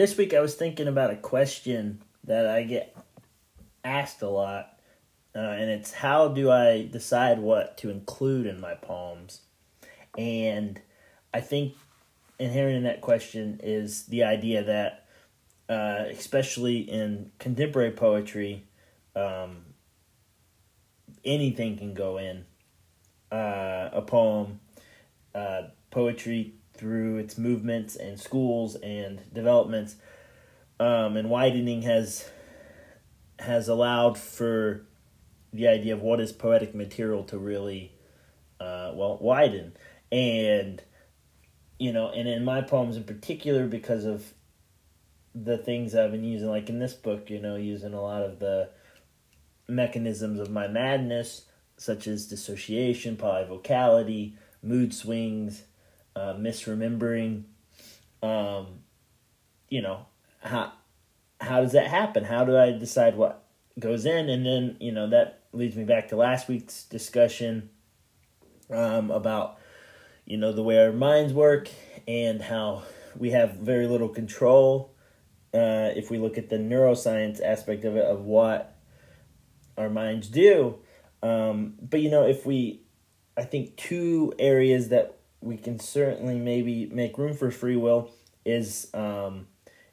this week I was thinking about a question that I get asked a lot, uh, and it's how do I decide what to include in my poems? And I think inherent in that question is the idea that, uh, especially in contemporary poetry, um, anything can go in uh, a poem. Uh, poetry through its movements and schools and developments um, and widening has has allowed for the idea of what is poetic material to really uh, well widen. And you know and in my poems in particular because of the things I've been using like in this book you know using a lot of the mechanisms of my madness such as dissociation polyvocality mood swings uh, misremembering. Um, you know how how does that happen? How do I decide what goes in? And then you know that leads me back to last week's discussion um, about you know the way our minds work and how we have very little control uh, if we look at the neuroscience aspect of it of what our minds do. Um, but you know, if we, I think two areas that we can certainly maybe make room for free will is um,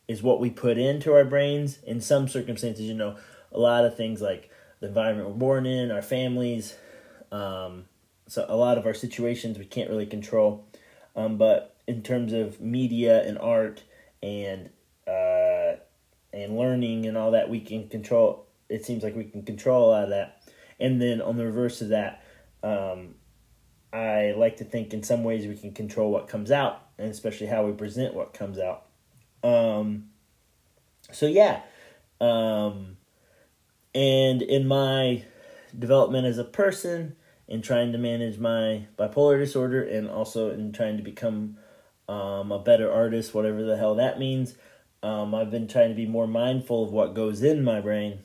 is what we put into our brains. In some circumstances, you know, a lot of things like the environment we're born in, our families, um, so a lot of our situations we can't really control. Um, but in terms of media and art and uh, and learning and all that, we can control. It seems like we can control a lot of that. And then on the reverse of that, um, I like to think in some ways we can control what comes out, and especially how we present what comes out. Um, so yeah, um, and in my development as a person, in trying to manage my bipolar disorder, and also in trying to become um, a better artist, whatever the hell that means, um, I've been trying to be more mindful of what goes in my brain,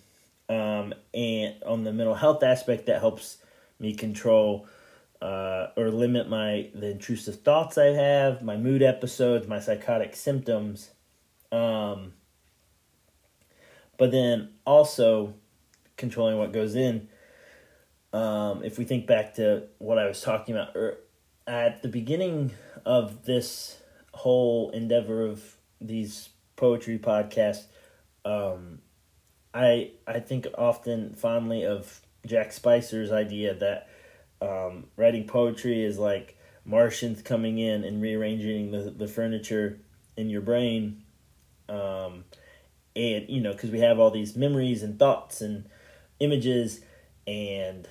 um, and on the mental health aspect, that helps me control uh, or limit my the intrusive thoughts I have, my mood episodes, my psychotic symptoms. Um, but then also controlling what goes in. Um, if we think back to what I was talking about er, at the beginning of this whole endeavor of these poetry podcasts, um, I I think often fondly of Jack Spicer's idea that um, writing poetry is like Martians coming in and rearranging the, the furniture in your brain. Um, and, you know, because we have all these memories and thoughts and images and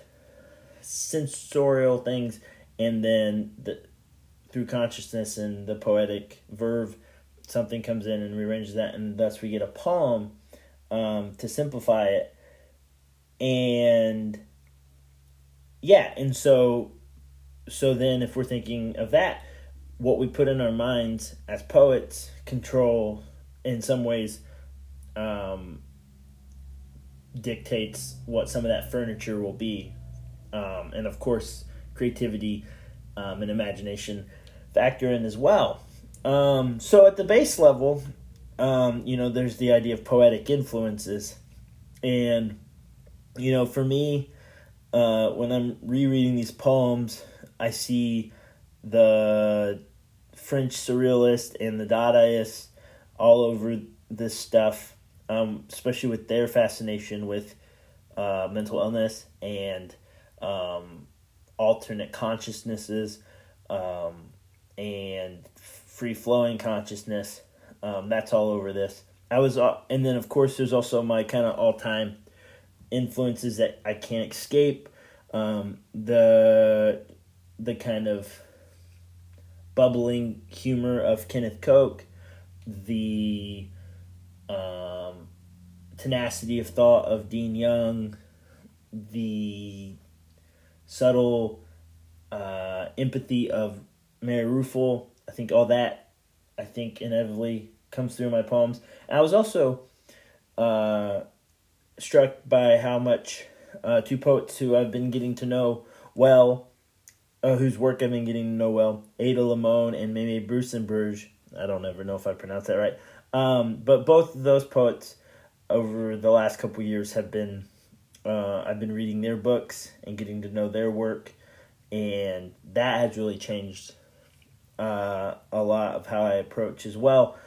sensorial things. And then the, through consciousness and the poetic verve, something comes in and rearranges that. And thus we get a poem um, to simplify it. And yeah, and so so then if we're thinking of that, what we put in our minds as poets control in some ways um, dictates what some of that furniture will be. Um, and of course, creativity um, and imagination factor in as well. Um, so at the base level, um, you know, there's the idea of poetic influences. And, you know, for me, uh, when I'm rereading these poems, I see the French surrealist and the Dadaists all over this stuff, um, especially with their fascination with uh, mental illness and um, alternate consciousnesses um, and free flowing consciousness. Um, that's all over this. I was, uh, and then of course, there's also my kind of all time influences that I can't escape. Um, the the kind of bubbling humor of Kenneth Koch, the um, tenacity of thought of Dean Young, the subtle uh, empathy of Mary Ruefle. I think all that, I think inevitably comes through my poems. And I was also uh, struck by how much uh, two poets who I've been getting to know well, uh, whose work I've been getting to know well, Ada Limon and Mei-mei Berssenbrugge. I don't ever know if I pronounced that right. Um, but both of those poets over the last couple years have been uh, I've been reading their books and getting to know their work, and that has really changed uh, a lot of how I approach as well.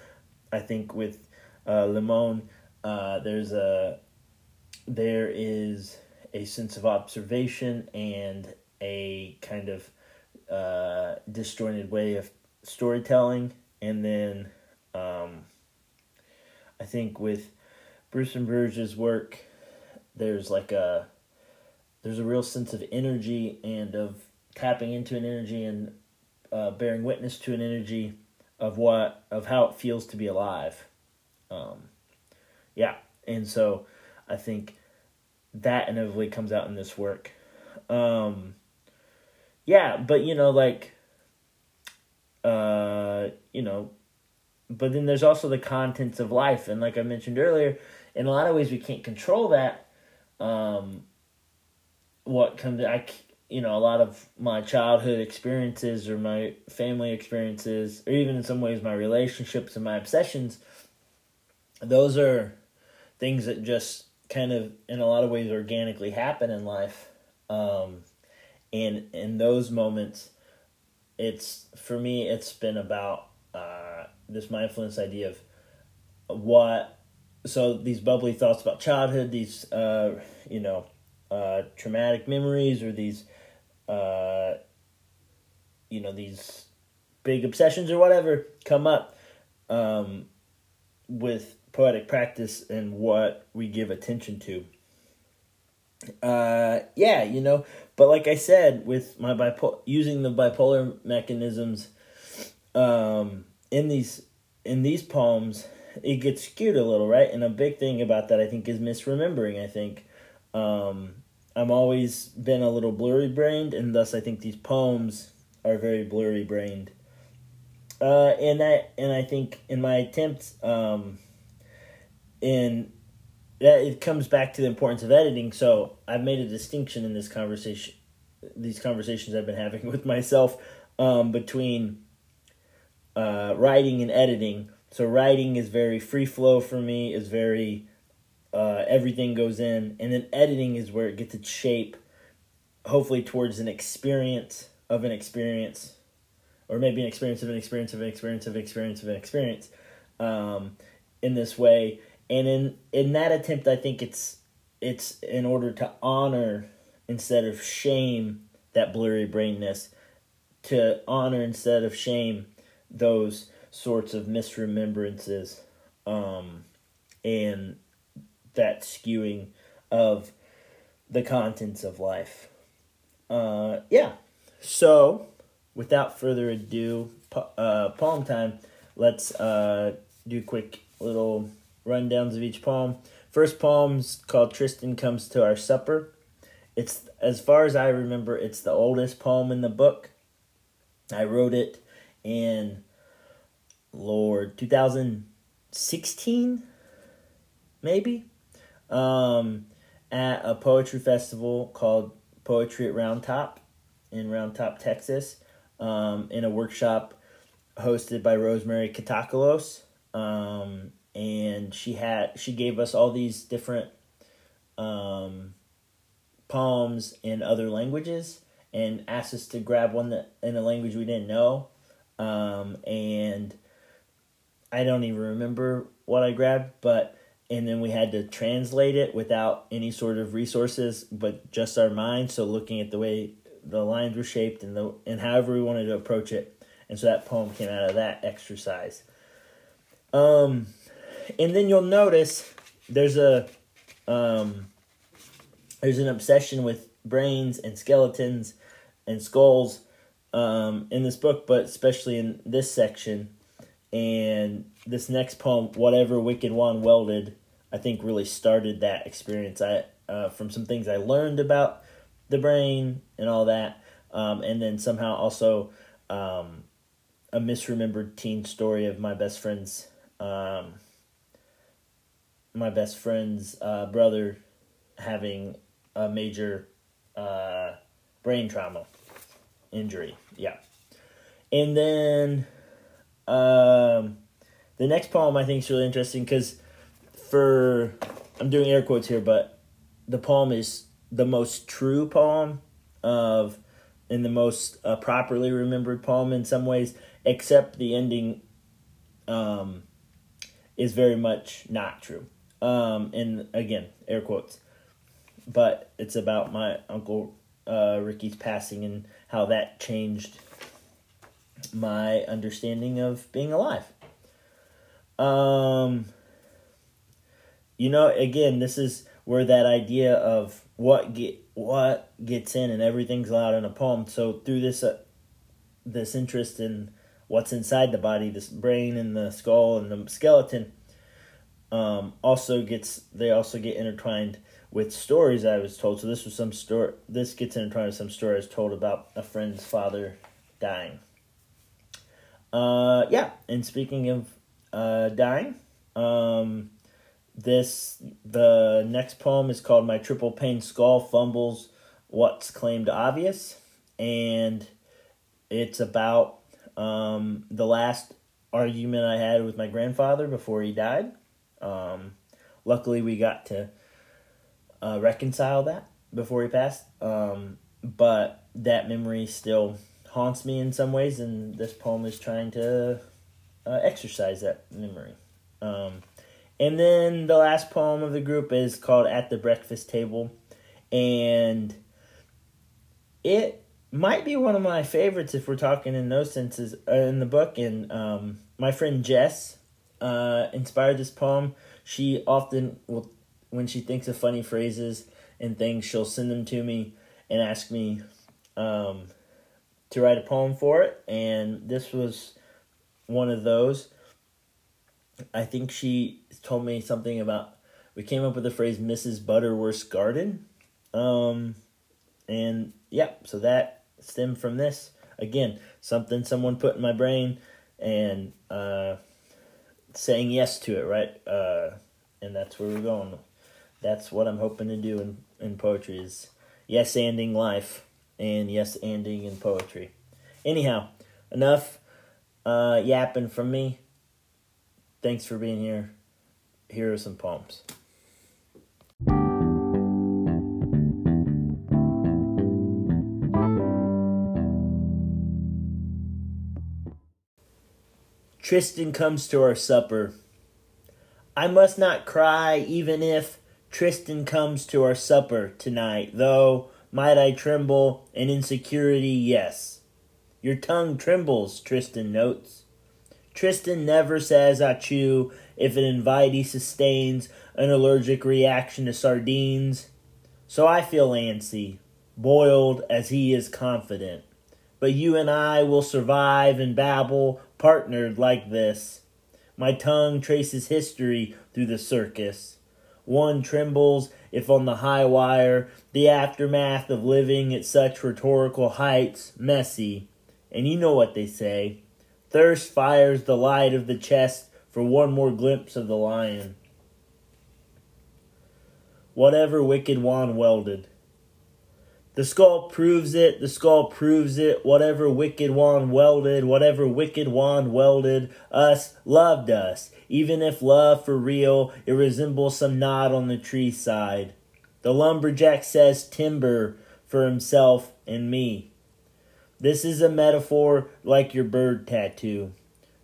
I think with uh, Limon, uh, there's a there is a sense of observation and a kind of uh, disjointed way of storytelling, and then um, I think with Berssenbrugge's work, there's like a there's a real sense of energy and of tapping into an energy and uh, bearing witness to an energy of what of how it feels to be alive. Um, yeah, and so I think that inevitably comes out in this work. Um, yeah, but you know, like, uh, you know, but then there's also the contents of life, and like I mentioned earlier, in a lot of ways we can't control that. Um, what comes, I, you know, a lot of my childhood experiences or my family experiences, or even in some ways my relationships and my obsessions, those are things that just kind of, in a lot of ways, organically happen in life. Um, and in those moments, it's for me, it's been about uh, this mindfulness idea of what. So these bubbly thoughts about childhood, these uh, you know uh, traumatic memories, or these uh, you know these big obsessions or whatever come up um, with poetic practice and what we give attention to. Uh, yeah, you know, but like I said, with my bipolar, using the bipolar mechanisms, um, in these in these poems, it gets skewed a little, right? And a big thing about that, I think, is misremembering. I think, um, I'm always been a little blurry brained, and thus I think these poems are very blurry brained. Uh, and that, and I think in my attempts, um, in that it comes back to the importance of editing. So I've made a distinction in this conversation, these conversations I've been having with myself, um, between uh, writing and editing. So writing is very free flow for me. Is very uh, everything goes in, and then editing is where it gets its shape, hopefully towards an experience of an experience, or maybe an experience of an experience of an experience of an experience of an experience. Um, in this way, and in in that attempt, I think it's it's in order to honor instead of shame that blurry brainness, to honor instead of shame those sorts of misremembrances, um, and that skewing of the contents of life. Uh, yeah. So, without further ado, uh, poem time. Let's uh, do quick little rundowns of each poem. First poem's called Tristan Comes to Our Supper. It's as far as I remember, it's the oldest poem in the book. I wrote it in Lord 2016 maybe um, at a poetry festival called Poetry at Round Top in Round Top, Texas, um, in a workshop hosted by Rosemary Catacalos. Um, and she had she gave us all these different um, poems in other languages and asked us to grab one that in a language we didn't know. Um, and I don't even remember what I grabbed, but and then we had to translate it without any sort of resources but just our mind. So looking at the way the lines were shaped and the and however we wanted to approach it. And so that poem came out of that exercise. Um and then you'll notice there's a um there's an obsession with brains and skeletons and skulls um in this book but especially in this section and this next poem, whatever Wicked One welded, I think really started that experience. I uh, from some things I learned about the brain and all that, um, and then somehow also um, a misremembered teen story of my best friend's um, my best friend's uh, brother having a major uh, brain trauma injury. Yeah, and then um, the next poem I think is really interesting because for I'm doing air quotes here, but the poem is the most true poem of and the most uh, properly remembered poem in some ways, except the ending um, is very much not true. Um, and again, air quotes. But it's about my uncle uh, Ricky's passing and how that changed my understanding of being alive. Um, you know, again, this is where that idea of what get what gets in and everything's allowed in a poem. So through this uh, this interest in what's inside the body, this brain and the skull and the skeleton, um, also gets they also get intertwined with stories I was told. So this was some story. This gets intertwined with some story I was told about a friend's father dying. Uh, yeah, and speaking of uh, dying, um, this the next poem is called "My Triple Pain Skull Fumbles What's Claimed Obvious," and it's about um, the last argument I had with my grandfather before he died. Um, luckily, we got to uh, reconcile that before he passed, um, but that memory still haunts me in some ways, and this poem is trying to uh, exercise that memory. Um, and then the last poem of the group is called At the Breakfast Table. And it might be one of my favorites if we're talking in those senses uh, in the book. And um, my friend Jess uh, inspired this poem. She often will, when she thinks of funny phrases and things, she'll send them to me and ask me um, to write a poem for it. And this was one of those. I think she told me something about we came up with the phrase Mrs. Butterworth's garden. Um, and yeah, so that stemmed from this. Again, something someone put in my brain and uh, saying yes to it, right? Uh, and that's where we're going. That's what I'm hoping to do in, in poetry is yes ending life and yes ending in poetry. Anyhow, enough uh, yapping from me. Thanks for being here. Here are some poems. Tristan comes to our supper. I must not cry even if Tristan comes to our supper tonight, though might I tremble in insecurity, yes. Your tongue trembles, Tristan notes. Tristan never says achoo if an invitee sustains an allergic reaction to sardines. So I feel antsy, boiled as he is confident. But you and I will survive and babble, partnered like this. My tongue traces history through the circus. One trembles if on the high wire, the aftermath of living at such rhetorical heights, messy. And you know what they say Thirst fires the light of the chest for one more glimpse of the lion. Whatever wicked wand welded. The skull proves it, the skull proves it. Whatever wicked wand welded, whatever wicked wand welded, us loved us. Even if love for real, it resembles some knot on the tree side. The lumberjack says timber for himself and me. This is a metaphor like your bird tattoo.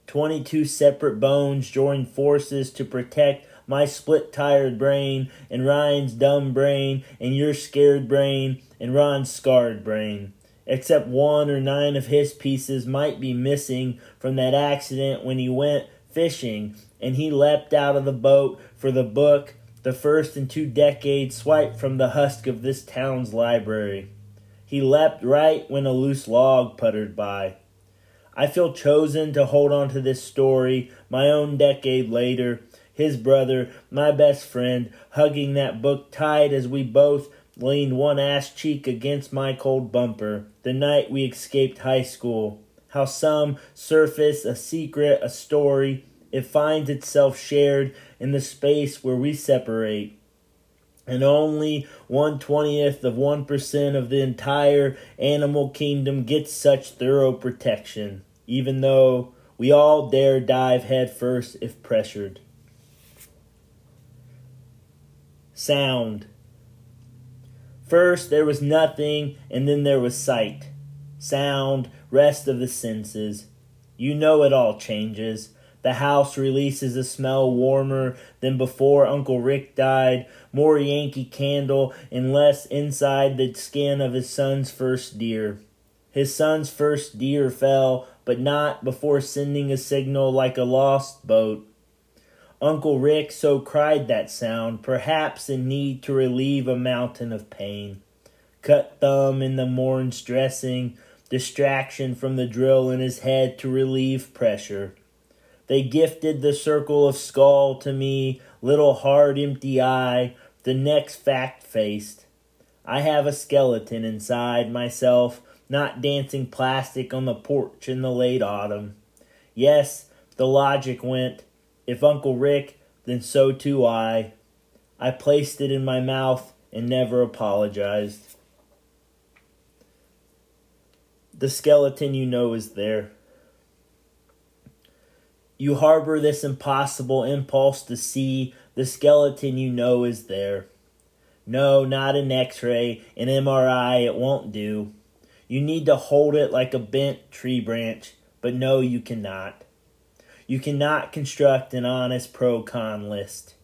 22 separate bones join forces to protect my split tired brain and Ryan's dumb brain and your scared brain and Ron's scarred brain. Except one or nine of his pieces might be missing from that accident when he went fishing and he leapt out of the boat for the book, the first in two decades swiped from the husk of this town's library. He leapt right when a loose log puttered by. I feel chosen to hold on to this story, my own decade later, his brother, my best friend, hugging that book tight as we both leaned one ass cheek against my cold bumper, the night we escaped high school. How some surface a secret, a story, it finds itself shared in the space where we separate and only one twentieth of one percent of the entire animal kingdom gets such thorough protection, even though We all dare dive headfirst if pressured. Sound. First there was nothing, and then there was sight. Sound, rest of the senses. You know it all changes. The house releases a smell warmer than before Uncle Rick died, more Yankee candle, and less inside the skin of his son's first deer. His son's first deer fell, but not before sending a signal like a lost boat. Uncle Rick so cried that sound, perhaps in need to relieve a mountain of pain. Cut thumb in the morn's dressing, distraction from the drill in his head to relieve pressure. They gifted the circle of skull to me, little hard empty eye, the next fact faced. I have a skeleton inside myself, not dancing plastic on the porch in the late autumn. Yes, the logic went, if Uncle Rick, then so too I. I placed it in my mouth and never apologized. The skeleton you know is there. You harbor this impossible impulse to see the skeleton you know is there. No, not an x ray, an MRI, it won't do. You need to hold it like a bent tree branch, but no, you cannot. You cannot construct an honest pro con list.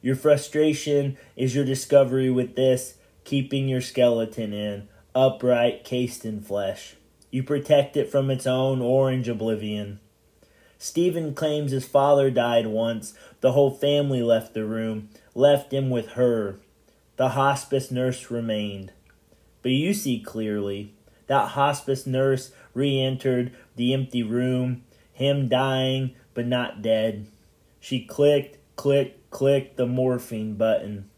Your frustration is your discovery with this, keeping your skeleton in, upright, cased in flesh. You protect it from its own orange oblivion. Stephen claims his father died once. The whole family left the room, left him with her. The hospice nurse remained. But you see clearly. That hospice nurse re entered the empty room, him dying but not dead. She clicked, clicked, clicked the morphine button.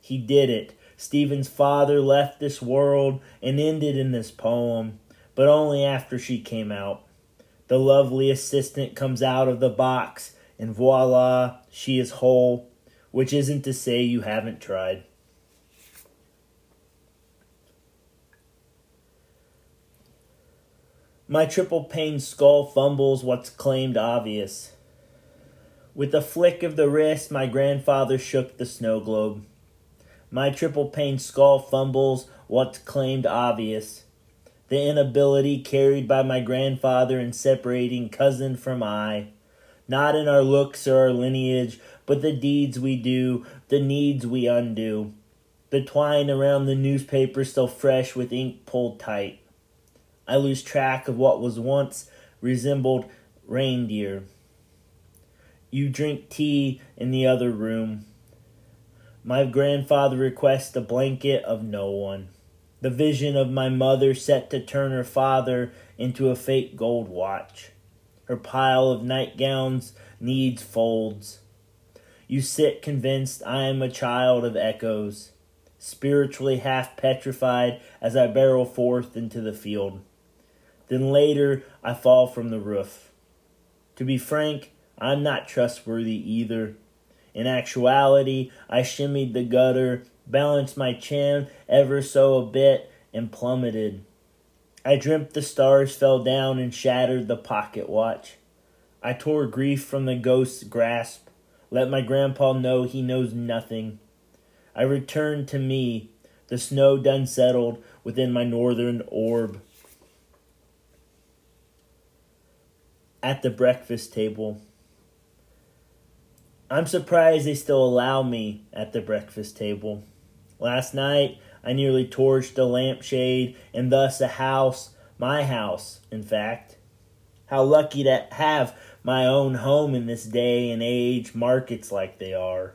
He did it. Stephen's father left this world and ended in this poem, but only after she came out. The lovely assistant comes out of the box, and voila, she is whole, which isn't to say you haven't tried. My triple pane skull fumbles what's claimed obvious. With a flick of the wrist, my grandfather shook the snow globe. My triple pane skull fumbles what's claimed obvious the inability carried by my grandfather in separating cousin from I, not in our looks or our lineage, but the deeds we do, the needs we undo, the twine around the newspaper still fresh with ink pulled tight. I lose track of what was once resembled reindeer. You drink tea in the other room. My grandfather requests a blanket of no one the vision of my mother set to turn her father into a fake gold watch. Her pile of nightgowns needs folds. You sit convinced I am a child of echoes, spiritually half petrified as I barrel forth into the field. Then later I fall from the roof. To be frank, I'm not trustworthy either. In actuality, I shimmied the gutter balanced my chin ever so a bit, and plummeted. I dreamt the stars fell down and shattered the pocket watch. I tore grief from the ghost's grasp, let my grandpa know he knows nothing. I returned to me, the snow done settled within my northern orb. At the breakfast table. I'm surprised they still allow me at the breakfast table. Last night, I nearly torched a lampshade and thus a house, my house, in fact. How lucky to have my own home in this day and age, markets like they are.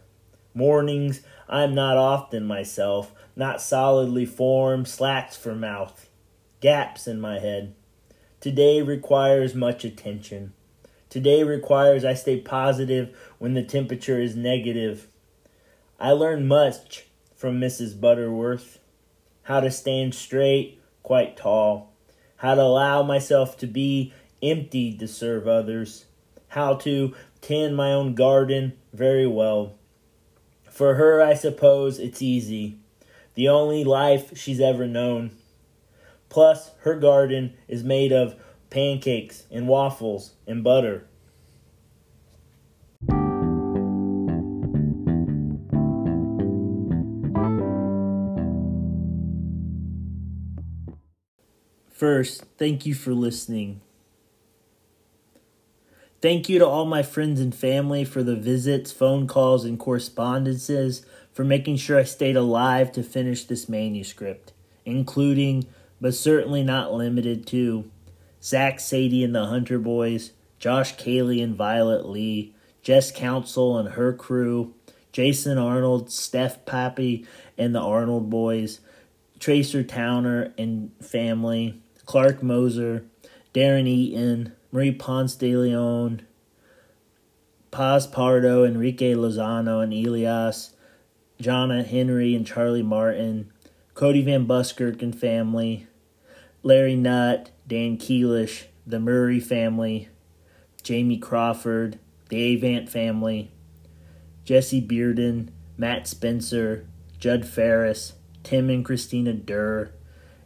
Mornings, I'm not often myself, not solidly formed, slacks for mouth, gaps in my head. Today requires much attention. Today requires I stay positive when the temperature is negative. I learn much from Mrs. Butterworth. How to stand straight, quite tall. How to allow myself to be empty to serve others. How to tend my own garden very well. For her, I suppose it's easy. The only life she's ever known. Plus, her garden is made of pancakes, and waffles, and butter. First, thank you for listening. Thank you to all my friends and family for the visits, phone calls, and correspondences, for making sure I stayed alive to finish this manuscript, including, but certainly not limited to, Zach Sadie and the Hunter Boys, Josh Cayley and Violet Lee, Jess Council and her crew, Jason Arnold, Steph Pappy and the Arnold Boys, Tracer Towner and family, Clark Moser, Darren Eaton, Marie Ponce de Leon, Paz Pardo, Enrique Lozano and Elias, Jonna Henry and Charlie Martin, Cody Van Buskirk and family, Larry Nutt, Dan Keelish, the Murray family, Jamie Crawford, the Avant family, Jesse Bearden, Matt Spencer, Judd Ferris, Tim and Christina Durr,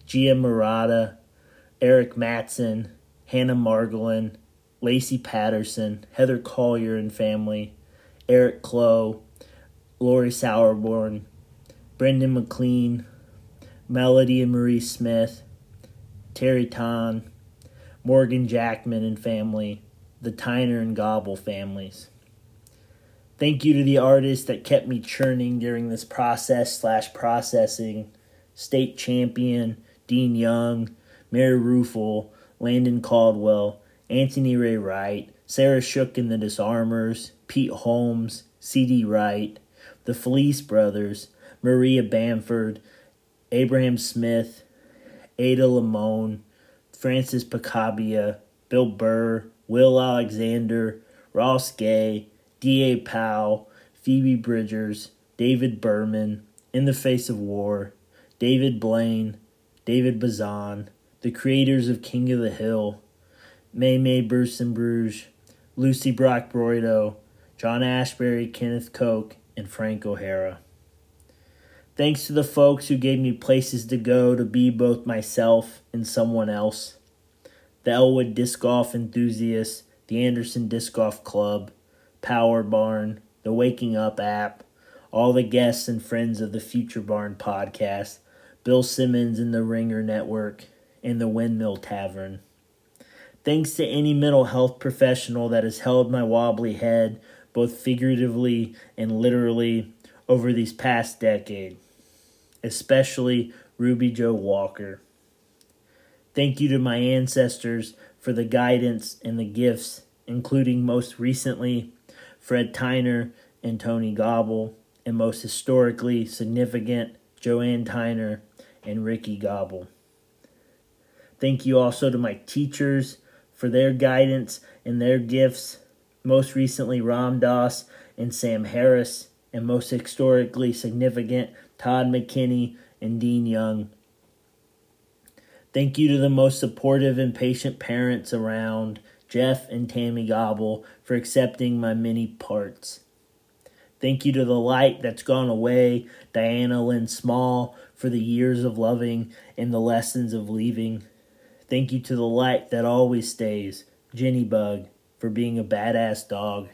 Gia Murata, Eric Matson, Hannah Margolin, Lacey Patterson, Heather Collier and family, Eric Clow, Lori Sauerborn, Brendan McLean, Melody and Marie Smith, Terry Ton, Morgan Jackman and family, the Tyner and Gobble families. Thank you to the artists that kept me churning during this process slash processing. State champion, Dean Young, Mary Ruefle, Landon Caldwell, Anthony Ray Wright, Sarah Shook and the Disarmers, Pete Holmes, C.D. Wright, the Felice Brothers, Maria Bamford, Abraham Smith, Ada Limon, Francis Picabia, Bill Burr, Will Alexander, Ross Gay, D.A. Powell, Phoebe Bridgers, David Berman, In the Face of War, David Blaine, David Bazan, the creators of King of the Hill, May May Bruce and Bruges, Lucie Brock Broido, John Ashbery, Kenneth Koch, and Frank O'Hara. Thanks to the folks who gave me places to go to be both myself and someone else. The Elwood Disc Golf Enthusiasts, the Anderson Disc Golf Club, Power Barn, the Waking Up app, all the guests and friends of the Future Barn podcast, Bill Simmons and the Ringer Network, and the Windmill Tavern. Thanks to any mental health professional that has held my wobbly head, both figuratively and literally, over these past decade, especially Ruby Joe Walker. Thank you to my ancestors for the guidance and the gifts, including most recently Fred Tyner and Tony Gobble, and most historically significant Joanne Tyner and Ricky Gobble. Thank you also to my teachers for their guidance and their gifts. Most recently, Ram Dass and Sam Harris, and most historically significant, Todd McKinney and Dean Young. Thank you to the most supportive and patient parents around, Jeff and Tammy Gobble, for accepting my many parts. Thank you to the light that's gone away, Diana Lynn Small, for the years of loving and the lessons of leaving. Thank you to the light that always stays, Jenny Bug, for being a badass dog.